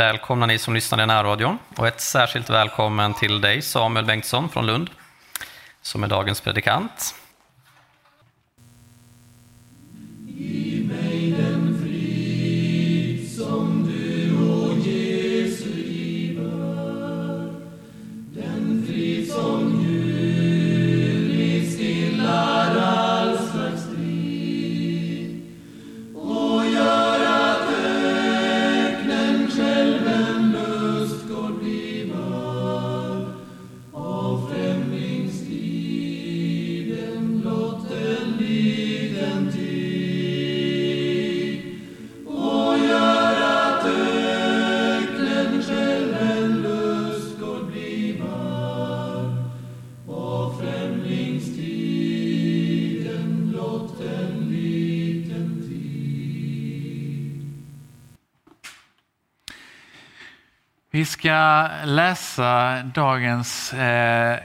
Välkomna ni som lyssnar i närradion och ett särskilt välkommen till dig Samuel Bengtsson från Lund som är dagens predikant. Vi ska läsa dagens eh,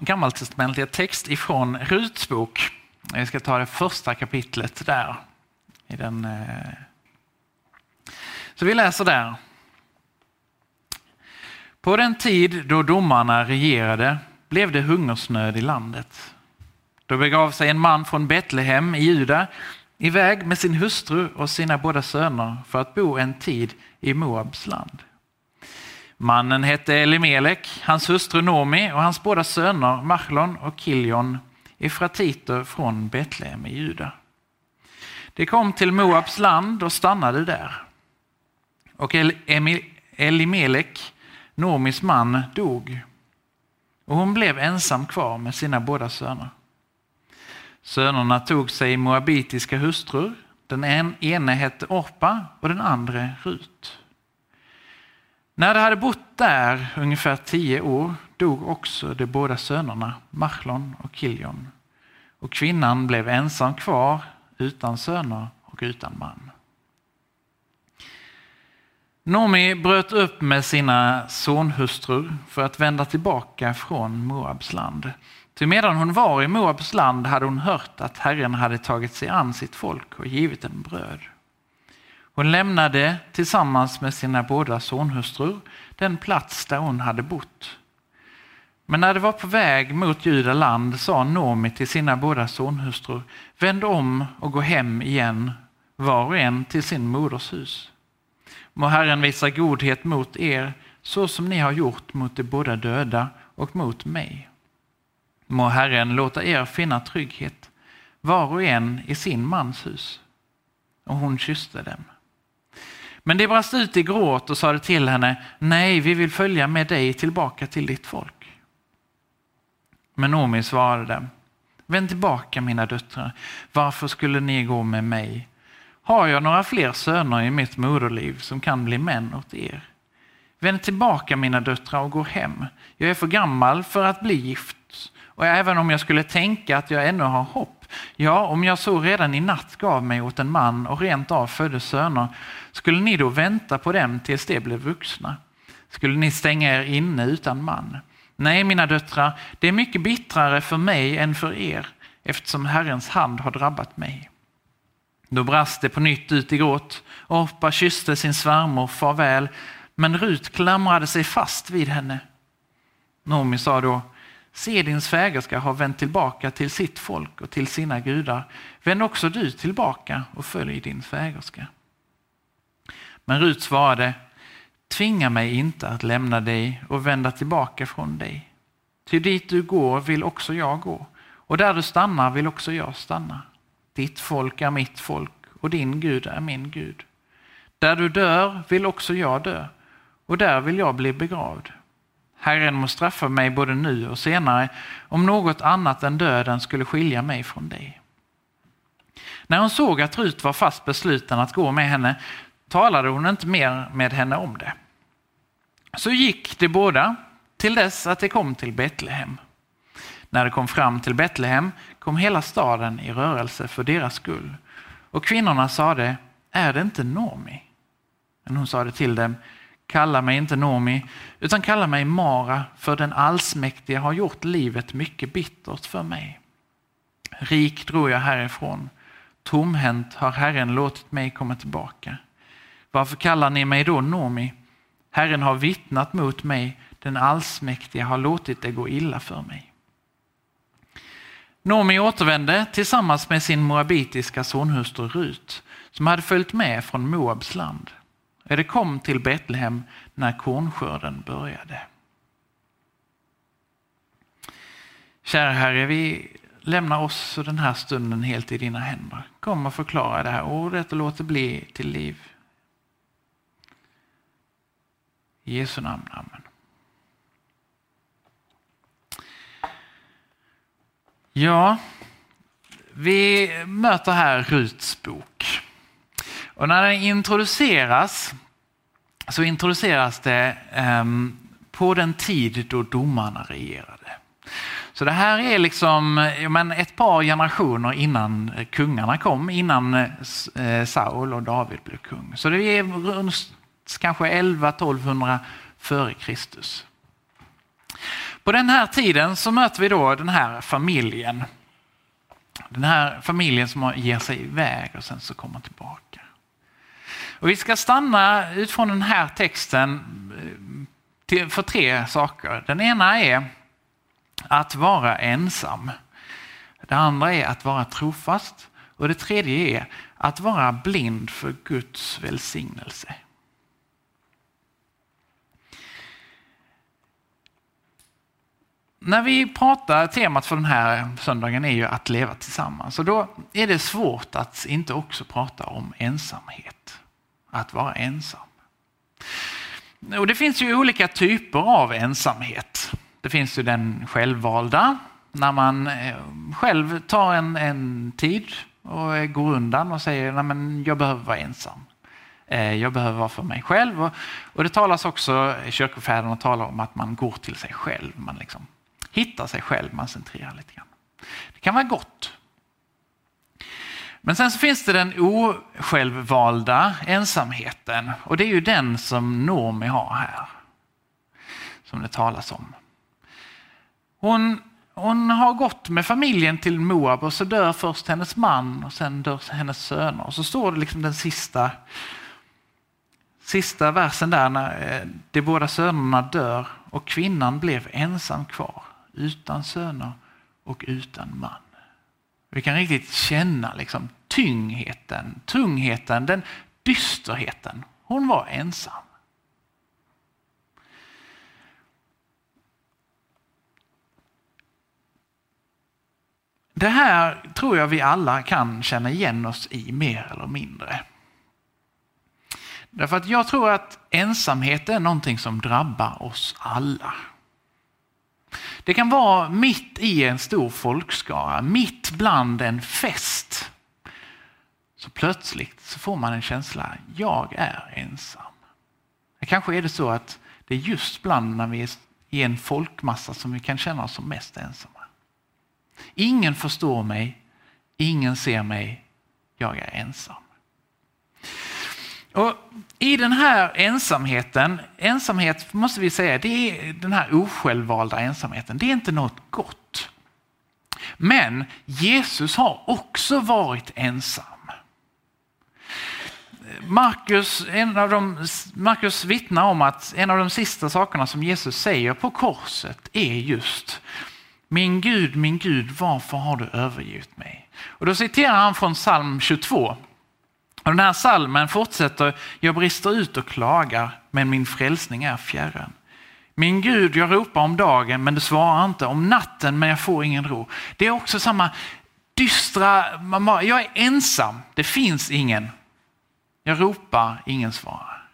gammaltestamentliga text ifrån Ruts bok. Vi ska ta det första kapitlet där. I den, eh. Så vi läser där. På den tid då domarna regerade blev det hungersnöd i landet. Då begav sig en man från Betlehem i Juda iväg med sin hustru och sina båda söner för att bo en tid i Moabs land. Mannen hette Elimelek, hans hustru Nomi och hans båda söner Machlon och Kiljon efratiter från Betlehem i Juda. De kom till Moabs land och stannade där. Och Elimelek, Nomis man, dog och hon blev ensam kvar med sina båda söner. Sönerna tog sig moabitiska hustrur. Den ene hette Orpa och den andra Rut. När de hade bott där ungefär tio år dog också de båda sönerna Machlon och Kiljon. Och kvinnan blev ensam kvar utan söner och utan man. Nomi bröt upp med sina sonhustrur för att vända tillbaka från Moabs land. Ty medan hon var i Moabs land hade hon hört att Herren hade tagit sig an sitt folk och givit dem bröd. Hon lämnade tillsammans med sina båda sonhustrur den plats där hon hade bott. Men när de var på väg mot Juda land sa Nomi till sina båda sonhustrur, vänd om och gå hem igen, var och en till sin moders hus. Må Herren visa godhet mot er, så som ni har gjort mot de båda döda och mot mig. Må Herren låta er finna trygghet, var och en i sin mans hus. Och hon kysste dem. Men de brast ut i gråt och sade till henne, nej, vi vill följa med dig tillbaka till ditt folk. Men Nomi svarade dem, vänd tillbaka mina döttrar, varför skulle ni gå med mig? Har jag några fler söner i mitt moderliv som kan bli män åt er? Vänd tillbaka mina döttrar och gå hem. Jag är för gammal för att bli gift och även om jag skulle tänka att jag ännu har hopp, ja, om jag så redan i natt gav mig åt en man och rent av födde söner, skulle ni då vänta på dem tills de blev vuxna? Skulle ni stänga er inne utan man? Nej, mina döttrar, det är mycket bittrare för mig än för er, eftersom Herrens hand har drabbat mig. Då brast det på nytt ut i gråt. Orpa kysste sin svärmor farväl, men Rut klamrade sig fast vid henne. Nomi sa då, Se din svägerska har vänt tillbaka till sitt folk och till sina gudar. Vänd också du tillbaka och följ din svägerska. Men Rut svarade, tvinga mig inte att lämna dig och vända tillbaka från dig. Ty dit du går vill också jag gå, och där du stannar vill också jag stanna. Ditt folk är mitt folk och din Gud är min Gud. Där du dör vill också jag dö, och där vill jag bli begravd. Herren må straffa mig både nu och senare om något annat än döden skulle skilja mig från dig. När hon såg att Rut var fast besluten att gå med henne talade hon inte mer med henne om det. Så gick de båda till dess att de kom till Betlehem. När de kom fram till Betlehem kom hela staden i rörelse för deras skull. Och kvinnorna sade, är det inte Nomi? Men hon sade till dem, Kalla mig inte Nomi, utan kalla mig Mara, för den allsmäktige har gjort livet mycket bittert för mig. Rik drog jag härifrån, tomhänt har Herren låtit mig komma tillbaka. Varför kallar ni mig då Nomi? Herren har vittnat mot mig, den allsmäktige har låtit det gå illa för mig. Nomi återvände tillsammans med sin moabitiska sonhustru Rut som hade följt med från Moabs land. Det kom till Betlehem när kornskörden började. Kära Herre, vi lämnar oss och den här stunden helt i dina händer. Kom och förklara det här ordet och låt det bli till liv. I Jesu namn, amen. Ja, vi möter här Ruts bok. Och när den introduceras så introduceras det um, på den tid då domarna regerade. Så det här är liksom men ett par generationer innan kungarna kom, innan eh, Saul och David blev kung. Så det är runt kanske 11-1200 före Kristus. På den här tiden så möter vi då den här familjen. Den här familjen som ger sig iväg och sen så kommer tillbaka. Och vi ska stanna utifrån den här texten eh, för tre saker. Den ena är att vara ensam. Det andra är att vara trofast och det tredje är att vara blind för Guds välsignelse. När vi pratar, temat för den här söndagen är ju att leva tillsammans. Och då är det svårt att inte också prata om ensamhet. Att vara ensam. Och det finns ju olika typer av ensamhet. Det finns ju den självvalda, när man eh, själv tar en, en tid och går undan och säger att jag behöver vara ensam. Eh, jag behöver vara för mig själv. Och, och det talas också, kyrkofäderna talar om att man går till sig själv. Man liksom hittar sig själv, man centrerar lite grann. Det kan vara gott. Men sen så finns det den osjälvvalda ensamheten och det är ju den som Noomi har här. Som det talas om. Hon, hon har gått med familjen till Moab och så dör först hennes man och sen dör hennes söner. Och så står det liksom den sista, sista versen där när eh, de båda sönerna dör och kvinnan blev ensam kvar utan söner och utan man. Vi kan riktigt känna liksom tyngheten, tungheten, den dysterheten. Hon var ensam. Det här tror jag vi alla kan känna igen oss i mer eller mindre. Därför att jag tror att ensamhet är någonting som drabbar oss alla. Det kan vara mitt i en stor folkskara, mitt bland en fest. Så plötsligt så får man en känsla, jag är ensam. Kanske är det så att det är just bland när vi är i en folkmassa som vi kan känna oss som mest ensamma. Ingen förstår mig, ingen ser mig, jag är ensam. Och I den här ensamheten, ensamhet måste vi säga, det är den här osjälvvalda ensamheten, det är inte något gott. Men Jesus har också varit ensam. Markus, en av de, Markus vittnar om att en av de sista sakerna som Jesus säger på korset är just min Gud, min Gud, varför har du övergivit mig? Och då citerar han från psalm 22. Och den här salmen fortsätter, jag brister ut och klagar, men min frälsning är fjärran. Min Gud, jag ropar om dagen, men du svarar inte. Om natten, men jag får ingen ro. Det är också samma dystra, jag är ensam, det finns ingen. Jag ropar, ingen svarar.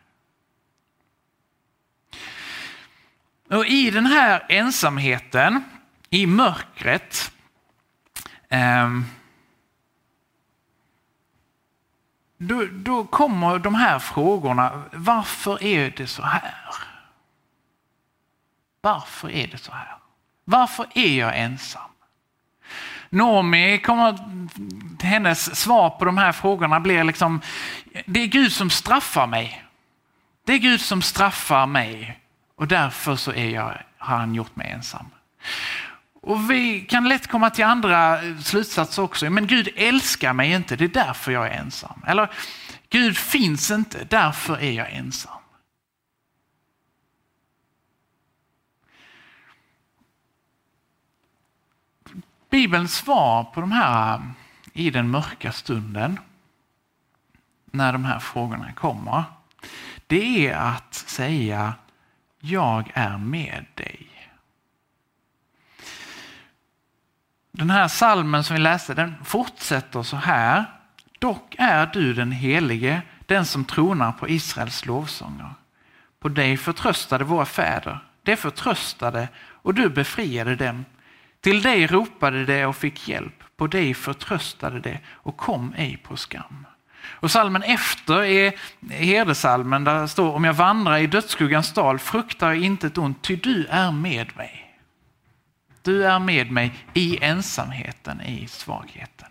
Och I den här ensamheten, i mörkret, ehm, um, då, då kommer de här frågorna. Varför är det så här? Varför är det så här? Varför är jag ensam? Noomi kommer, hennes svar på de här frågorna blir liksom, det är Gud som straffar mig. Det är Gud som straffar mig och därför så är jag, har han gjort mig ensam. Och Vi kan lätt komma till andra eh, slutsatser också. Men Gud älskar mig inte, det är därför jag är ensam. Eller Gud finns inte, därför är jag ensam. Bibelns svar på de här eh, i den mörka stunden, när de här frågorna kommer, det är att säga jag är med dig. Den här salmen som vi läste den fortsätter så här. Dock är du den helige, den som tronar på Israels lovsånger. På dig förtröstade våra fäder, de förtröstade och du befriade dem. Till dig ropade de och fick hjälp, på dig förtröstade de och kom ej på skam. Och salmen efter är herdesalmen där det står om jag vandrar i dödsskuggans dal fruktar jag inte ett ont, ty du är med mig. Du är med mig i ensamheten, i svagheten.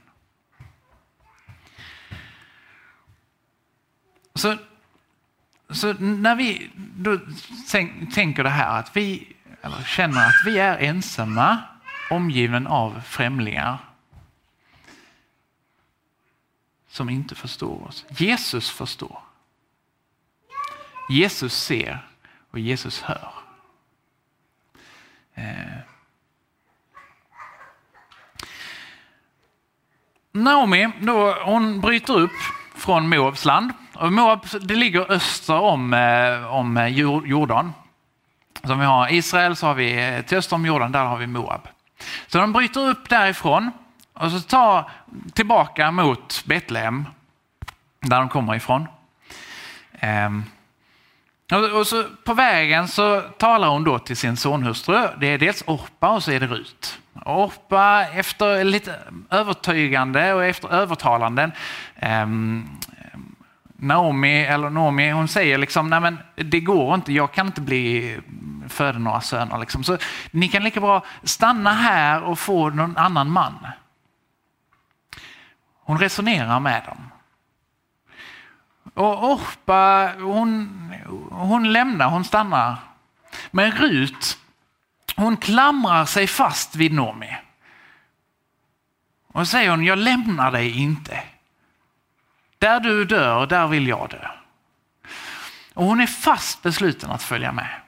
Så, så när vi då tänker det här att vi eller känner att vi är ensamma omgiven av främlingar som inte förstår oss. Jesus förstår. Jesus ser och Jesus hör. Eh, Naomi då, hon bryter upp från Moabs land. Och Moab det ligger öster om, eh, om eh, Jordan. Som vi har Israel så har vi eh, till öster om Jordan, där har vi Moab. Så de bryter upp därifrån och så tar tillbaka mot Betlehem, där de kommer ifrån. Ehm, och så på vägen så talar hon då till sin sonhustru. Det är dels Orpa och så är det Rut. Orpa efter lite övertygande och efter övertalanden um, Naomi, eller Naomi, hon säger liksom, nej men det går inte, jag kan inte bli föda några söner. Liksom. Så ni kan lika bra stanna här och få någon annan man. Hon resonerar med dem. Och Orpa, hon, hon lämnar, hon stannar. Men Rut, hon klamrar sig fast vid Nomi. Och säger hon, jag lämnar dig inte. Där du dör, där vill jag dö. Och hon är fast besluten att följa med.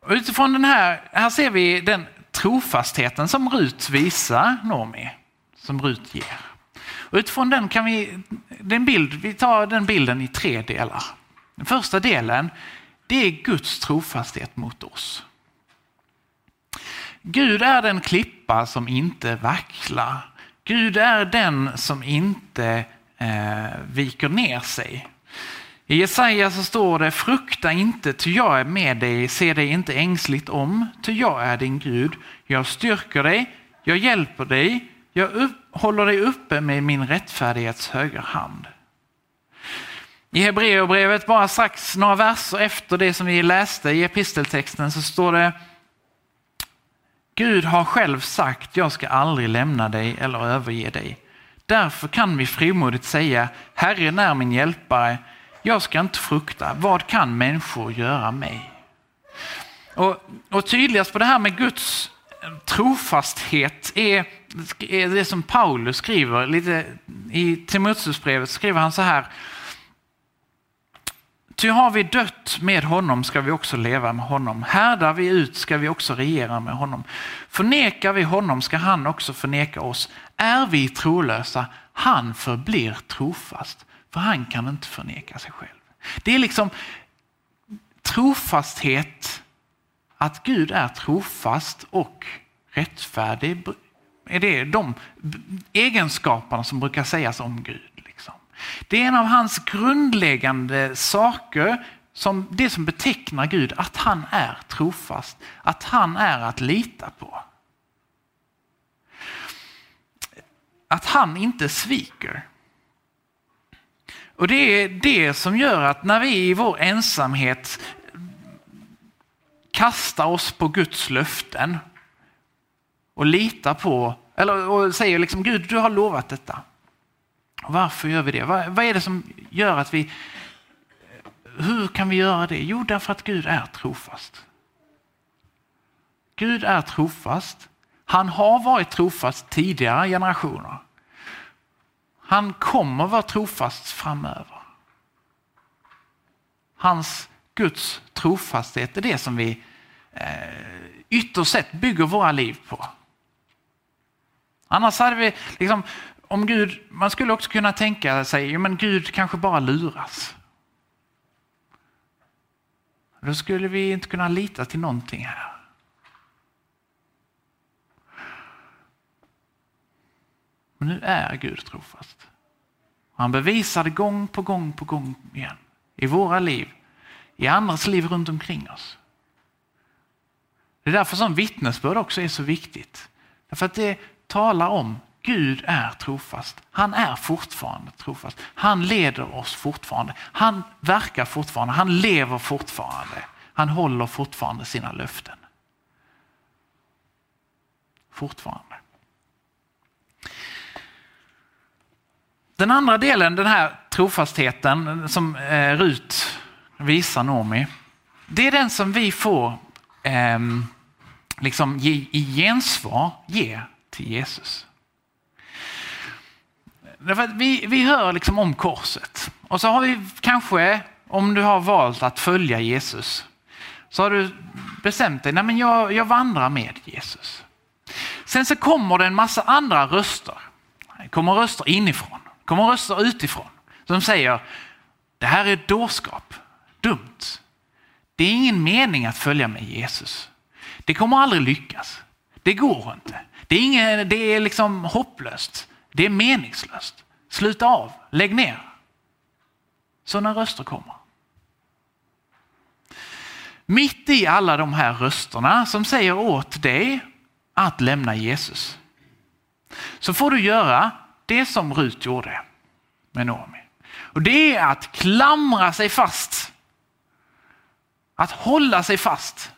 Och utifrån den här, här ser vi den trofastheten som Rut visar Nomi, som Rut ger. Och utifrån den kan vi, den bild, vi tar den bilden i tre delar. Den första delen, det är Guds trofasthet mot oss. Gud är den klippa som inte vacklar. Gud är den som inte eh, viker ner sig. I Jesaja så står det, frukta inte, ty jag är med dig, se dig inte ängsligt om, ty jag är din Gud. Jag styrker dig, jag hjälper dig, jag upp, håller dig uppe med min rättfärdighets högerhand. hand. I Hebreerbrevet, bara strax några verser efter det som vi läste i episteltexten, så står det Gud har själv sagt, jag ska aldrig lämna dig eller överge dig. Därför kan vi frimodigt säga, Herren är min hjälpare, jag ska inte frukta, vad kan människor göra mig? Och, och tydligast på det här med Guds trofasthet är Eh, det som Paulus skriver. Lite, I Timoteusbrevet skriver han så här. Ty har vi dött med honom ska vi också leva med honom. Härdar vi ut ska vi också regera med honom. Förnekar vi honom ska han också förneka oss. Är vi trolösa, han förblir trofast. För han kan inte förneka sig själv. Det är liksom trofasthet, att Gud är trofast och rättfärdig. Är det de egenskaperna som brukar sägas om Gud? Liksom. Det är en av hans grundläggande saker, som det som betecknar Gud, att han är trofast, att han är att lita på. Att han inte sviker. Och det är det som gör att när vi i vår ensamhet kastar oss på Guds löften och litar på, eller och säger liksom Gud du har lovat detta. Varför gör vi det? Vad, vad är det som gör att vi, hur kan vi göra det? Jo, därför att Gud är trofast. Gud är trofast. Han har varit trofast tidigare generationer. Han kommer vara trofast framöver. Hans Guds trofasthet är det som vi eh, ytterst sett bygger våra liv på. Annars hade vi, liksom, om Gud, man skulle också kunna tänka sig, men Gud kanske bara luras. Då skulle vi inte kunna lita till någonting här. Men nu är Gud trofast. Han bevisar det gång på gång på gång igen. I våra liv, i andras liv runt omkring oss. Det är därför som vittnesbörd också är så viktigt. Därför att det talar om Gud är trofast. Han är fortfarande trofast. Han leder oss fortfarande. Han verkar fortfarande. Han lever fortfarande. Han håller fortfarande sina löften. Fortfarande. Den andra delen, den här trofastheten som eh, Rut visar Noomi, det är den som vi får eh, liksom ge, i gensvar ge till Jesus. Därför att vi, vi hör liksom om korset och så har vi kanske, om du har valt att följa Jesus, så har du bestämt dig, nej men jag, jag vandrar med Jesus. Sen så kommer det en massa andra röster. Det kommer röster inifrån, det kommer röster utifrån som säger, det här är dårskap, dumt. Det är ingen mening att följa med Jesus. Det kommer aldrig lyckas. Det går inte. Det är, ingen, det är liksom hopplöst. Det är meningslöst. Sluta av, lägg ner. Sådana röster kommer. Mitt i alla de här rösterna som säger åt dig att lämna Jesus så får du göra det som Rut gjorde med Noomi. Och det är att klamra sig fast. Att hålla sig fast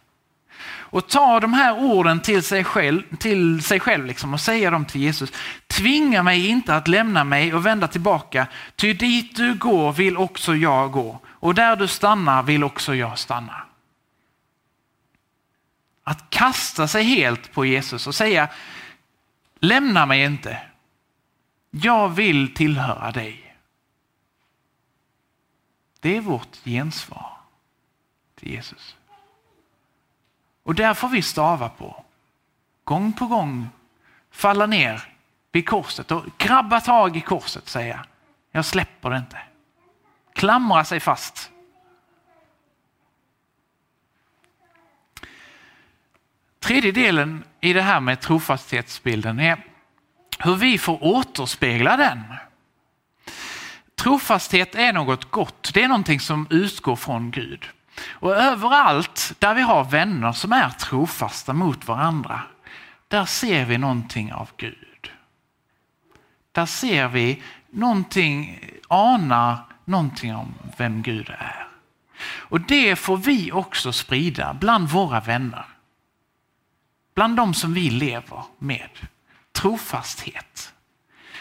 och ta de här orden till sig själv, till sig själv liksom och säga dem till Jesus. Tvinga mig inte att lämna mig och vända tillbaka, ty dit du går vill också jag gå och där du stannar vill också jag stanna. Att kasta sig helt på Jesus och säga lämna mig inte. Jag vill tillhöra dig. Det är vårt gensvar till Jesus. Och där får vi stava på. Gång på gång falla ner vid korset och grabba tag i korset säga jag släpper det inte. Klamra sig fast. Tredje delen i det här med trofasthetsbilden är hur vi får återspegla den. Trofasthet är något gott, det är någonting som utgår från Gud. Och överallt där vi har vänner som är trofasta mot varandra, där ser vi någonting av Gud. Där ser vi någonting, anar någonting om vem Gud är. Och det får vi också sprida bland våra vänner. Bland de som vi lever med. Trofasthet.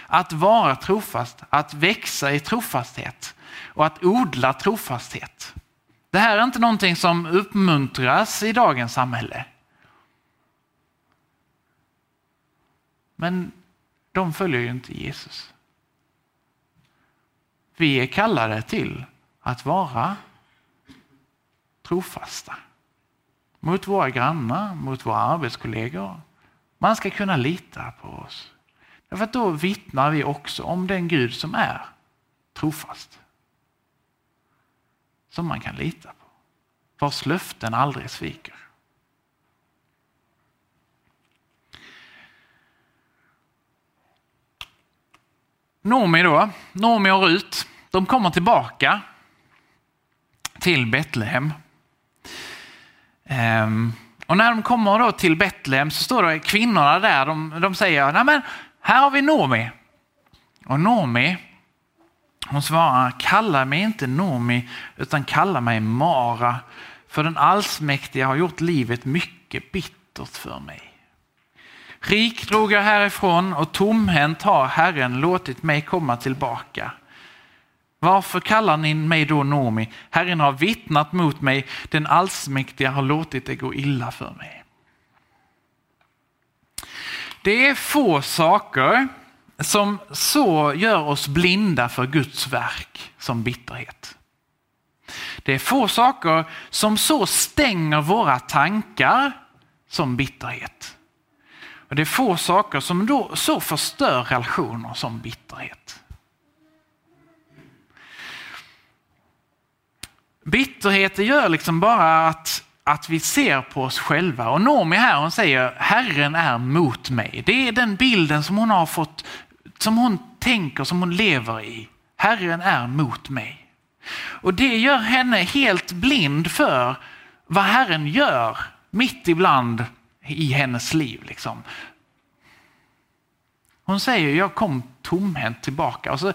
Att vara trofast, att växa i trofasthet och att odla trofasthet. Det här är inte någonting som uppmuntras i dagens samhälle. Men de följer ju inte Jesus. Vi är kallade till att vara trofasta mot våra grannar, mot våra arbetskollegor. Man ska kunna lita på oss. Därför att då vittnar vi också om den Gud som är trofast som man kan lita på. Vars löften aldrig sviker. Nomi då, Nomi och Rut, de kommer tillbaka till Betlehem. Ehm, och när de kommer då till Betlehem så står det kvinnorna där, de, de säger, Nej, men här har vi Nomi. Och Nomi hon svarar, kalla mig inte Nomi utan kalla mig Mara, för den allsmäktige har gjort livet mycket bittert för mig. Rik drog jag härifrån och tomhänt har Herren låtit mig komma tillbaka. Varför kallar ni mig då Nomi? Herren har vittnat mot mig, den allsmäktige har låtit det gå illa för mig. Det är få saker som så gör oss blinda för Guds verk som bitterhet. Det är få saker som så stänger våra tankar som bitterhet. Och Det är få saker som då så förstör relationer som bitterhet. Bitterhet gör liksom bara att, att vi ser på oss själva. Och Noomi här hon säger Herren är mot mig. Det är den bilden som hon har fått, som hon tänker, som hon lever i. Herren är mot mig. Och det gör henne helt blind för vad Herren gör mitt ibland i hennes liv. Liksom. Hon säger jag kom tomhänt tillbaka. Och så,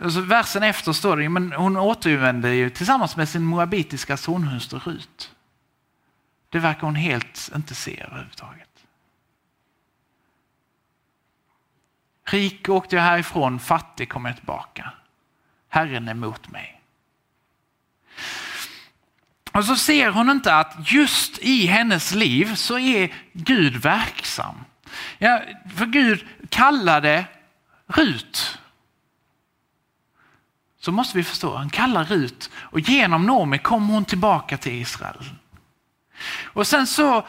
och så versen efter står det men hon återvände ju tillsammans med sin moabitiska sonhustru Rut. Det verkar hon helt inte se överhuvudtaget. Rik åkte jag härifrån, fattig kom jag tillbaka. Herren är mot mig. Och så ser hon inte att just i hennes liv så är Gud verksam. Ja, för Gud kallade Rut. Så måste vi förstå, han kallar Rut och genom Nomi kommer hon tillbaka till Israel. Och sen så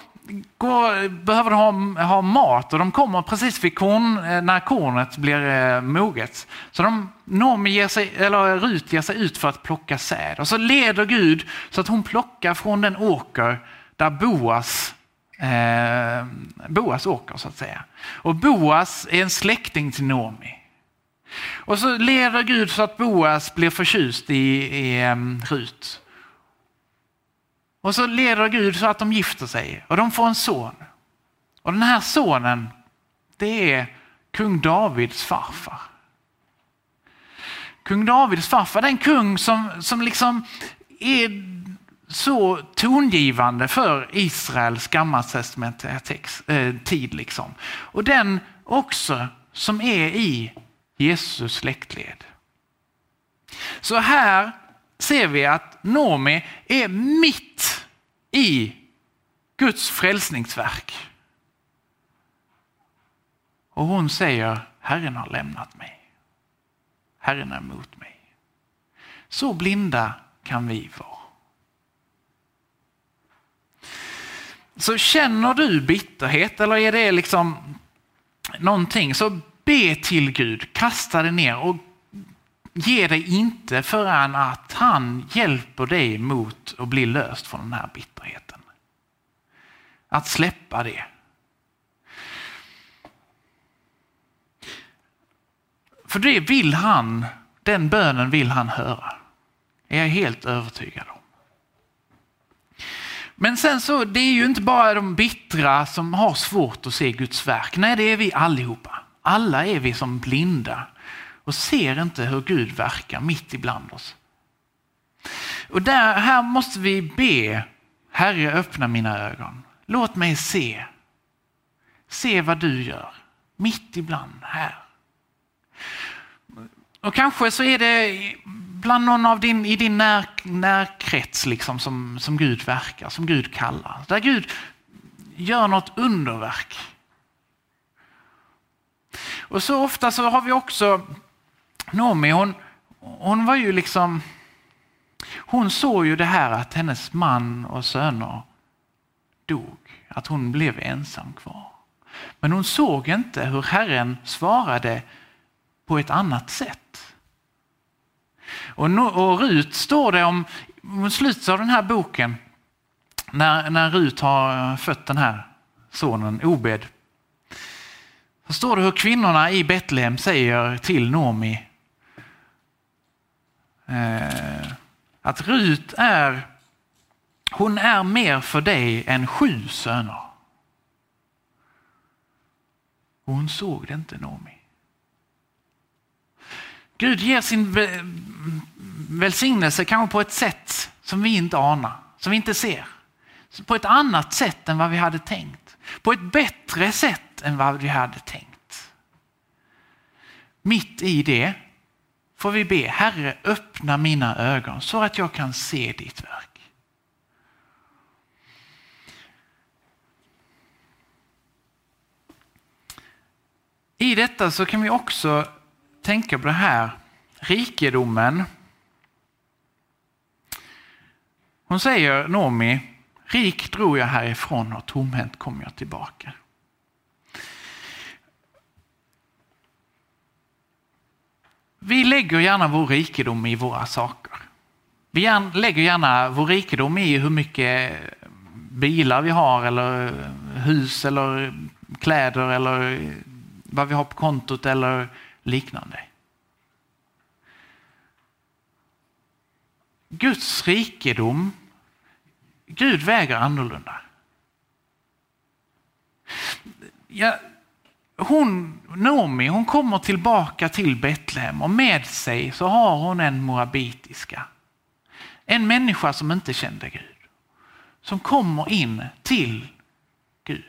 går, behöver de ha, ha, mat och de kommer precis vid korn, eh, när kornet blir eh, moget. Så de, Nomi ger sig, eller Rut ger sig ut för att plocka säd och så leder Gud så att hon plockar från den åker där Boas eh, Boas åker så att säga. Och Boas är en släkting till Nomi. Och så leder Gud så att Boas blir förtjust i, i um, Rut. Och så leder Gud så att de gifter sig och de får en son. Och den här sonen, det är kung Davids farfar. Kung Davids farfar, den kung som, som liksom är så tongivande för Israels gammaltestamentliga äh, tid. Liksom. Och den också som är i Jesus släktled. Så här ser vi att Nomi är mitt i Guds frälsningsverk. Och hon säger Herren har lämnat mig. Herren är emot mig. Så blinda kan vi vara. Så känner du bitterhet eller är det liksom någonting så be till Gud, kasta det ner och ge dig inte förrän att han hjälper dig mot att bli löst från den här bitterheten. Att släppa det. För det vill han, den bönen vill han höra. Är jag helt övertygad om. Men sen så, det är ju inte bara de bittra som har svårt att se Guds verk. Nej, det är vi allihopa. Alla är vi som blinda och ser inte hur Gud verkar mitt ibland oss. Och där, här måste vi be, Herre öppna mina ögon. Låt mig se. Se vad du gör, mitt ibland här. Och kanske så är det bland någon av din, i din när, närkrets liksom, som, som Gud verkar, som Gud kallar. Där Gud gör något underverk. Och så ofta så har vi också Noomi hon, hon var ju liksom, hon såg ju det här att hennes man och söner dog, att hon blev ensam kvar. Men hon såg inte hur Herren svarade på ett annat sätt. Och, och Rut står det om, mot slutet av den här boken, när, när Rut har fött den här sonen Obed. Så står det hur kvinnorna i Betlehem säger till Nomi eh, att Rut är, hon är mer för dig än sju söner. Och hon såg det inte Nomi. Gud ger sin välsignelse kanske på ett sätt som vi inte anar, som vi inte ser. På ett annat sätt än vad vi hade tänkt. På ett bättre sätt än vad vi hade tänkt. Mitt i det får vi be, Herre öppna mina ögon så att jag kan se ditt verk. I detta så kan vi också tänka på det här rikedomen. Hon säger, Nomi, rik drog jag härifrån och tomhänt kom jag tillbaka. Vi lägger gärna vår rikedom i våra saker. Vi lägger gärna vår rikedom i hur mycket eh, bilar vi har eller eh, hus eller kläder eller eh, vad vi har på kontot eller liknande. Guds rikedom, Gud väger annorlunda. Jag hon, Nomi, hon kommer tillbaka till Betlehem och med sig så har hon en moabitiska. En människa som inte kände Gud. Som kommer in till Gud.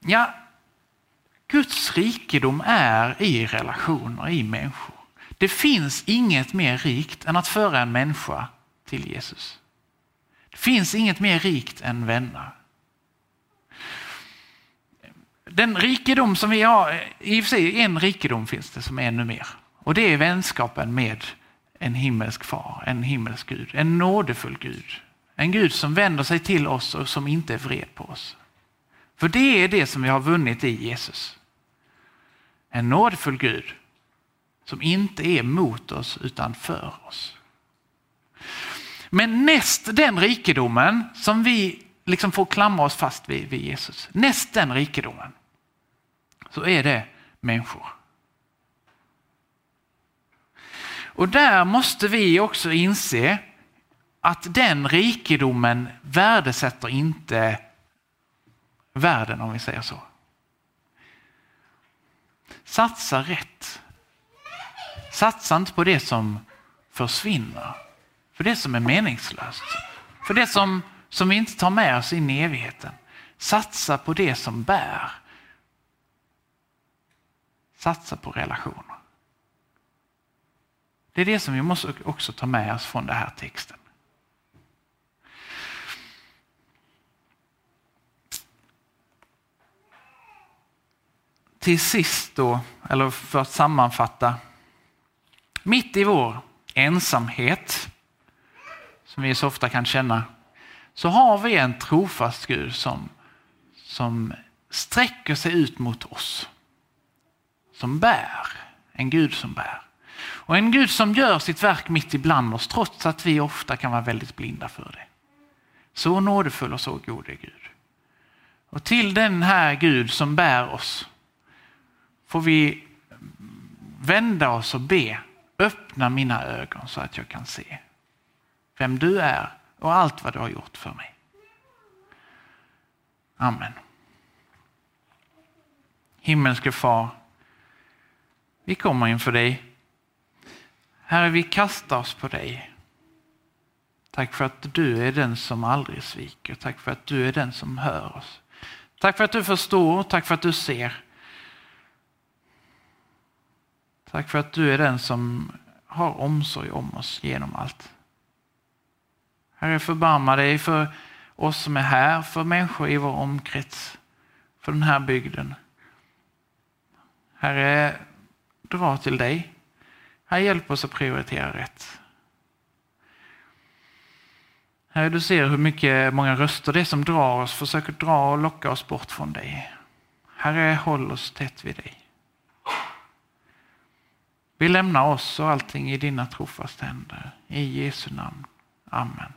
Ja, Guds rikedom är i relationer, i människor. Det finns inget mer rikt än att föra en människa till Jesus. Det finns inget mer rikt än vänner. Den rikedom som vi har, i och för sig en rikedom finns det som är ännu mer. Och det är vänskapen med en himmelsk far, en himmelsk Gud, en nådefull Gud. En Gud som vänder sig till oss och som inte är vred på oss. För det är det som vi har vunnit i Jesus. En nådefull Gud som inte är mot oss utan för oss. Men näst den rikedomen som vi liksom får klamra oss fast vid, vid Jesus, näst den rikedomen så är det människor. Och där måste vi också inse att den rikedomen värdesätter inte världen om vi säger så. Satsa rätt. Satsa inte på det som försvinner, för det som är meningslöst. För det som, som vi inte tar med oss in i evigheten. Satsa på det som bär. Satsa på relationer. Det är det som vi måste också ta med oss från den här texten. Till sist då, eller för att sammanfatta. Mitt i vår ensamhet, som vi så ofta kan känna, så har vi en trofast Gud som, som sträcker sig ut mot oss. Som bär, en Gud som bär. Och en Gud som gör sitt verk mitt ibland oss trots att vi ofta kan vara väldigt blinda för det. Så nådefull och så god är Gud. Och till den här Gud som bär oss får vi vända oss och be. Öppna mina ögon så att jag kan se vem du är och allt vad du har gjort för mig. Amen. Himmelske far, vi kommer inför dig Herre, vi kastar oss på dig. Tack för att du är den som aldrig sviker. Tack för att du är den som hör oss. Tack för att du förstår. Tack för att du ser. Tack för att du är den som har omsorg om oss genom allt. Herre, förbarma dig för oss som är här, för människor i vår omkrets, för den här bygden. Herre, dra till dig. Här hjälp oss att prioritera rätt. Herre, du ser hur mycket, många röster det är som drar oss, försöker dra och locka oss bort från dig. Herre, håll oss tätt vid dig. Vi lämnar oss och allting i dina trofasta händer. I Jesu namn. Amen.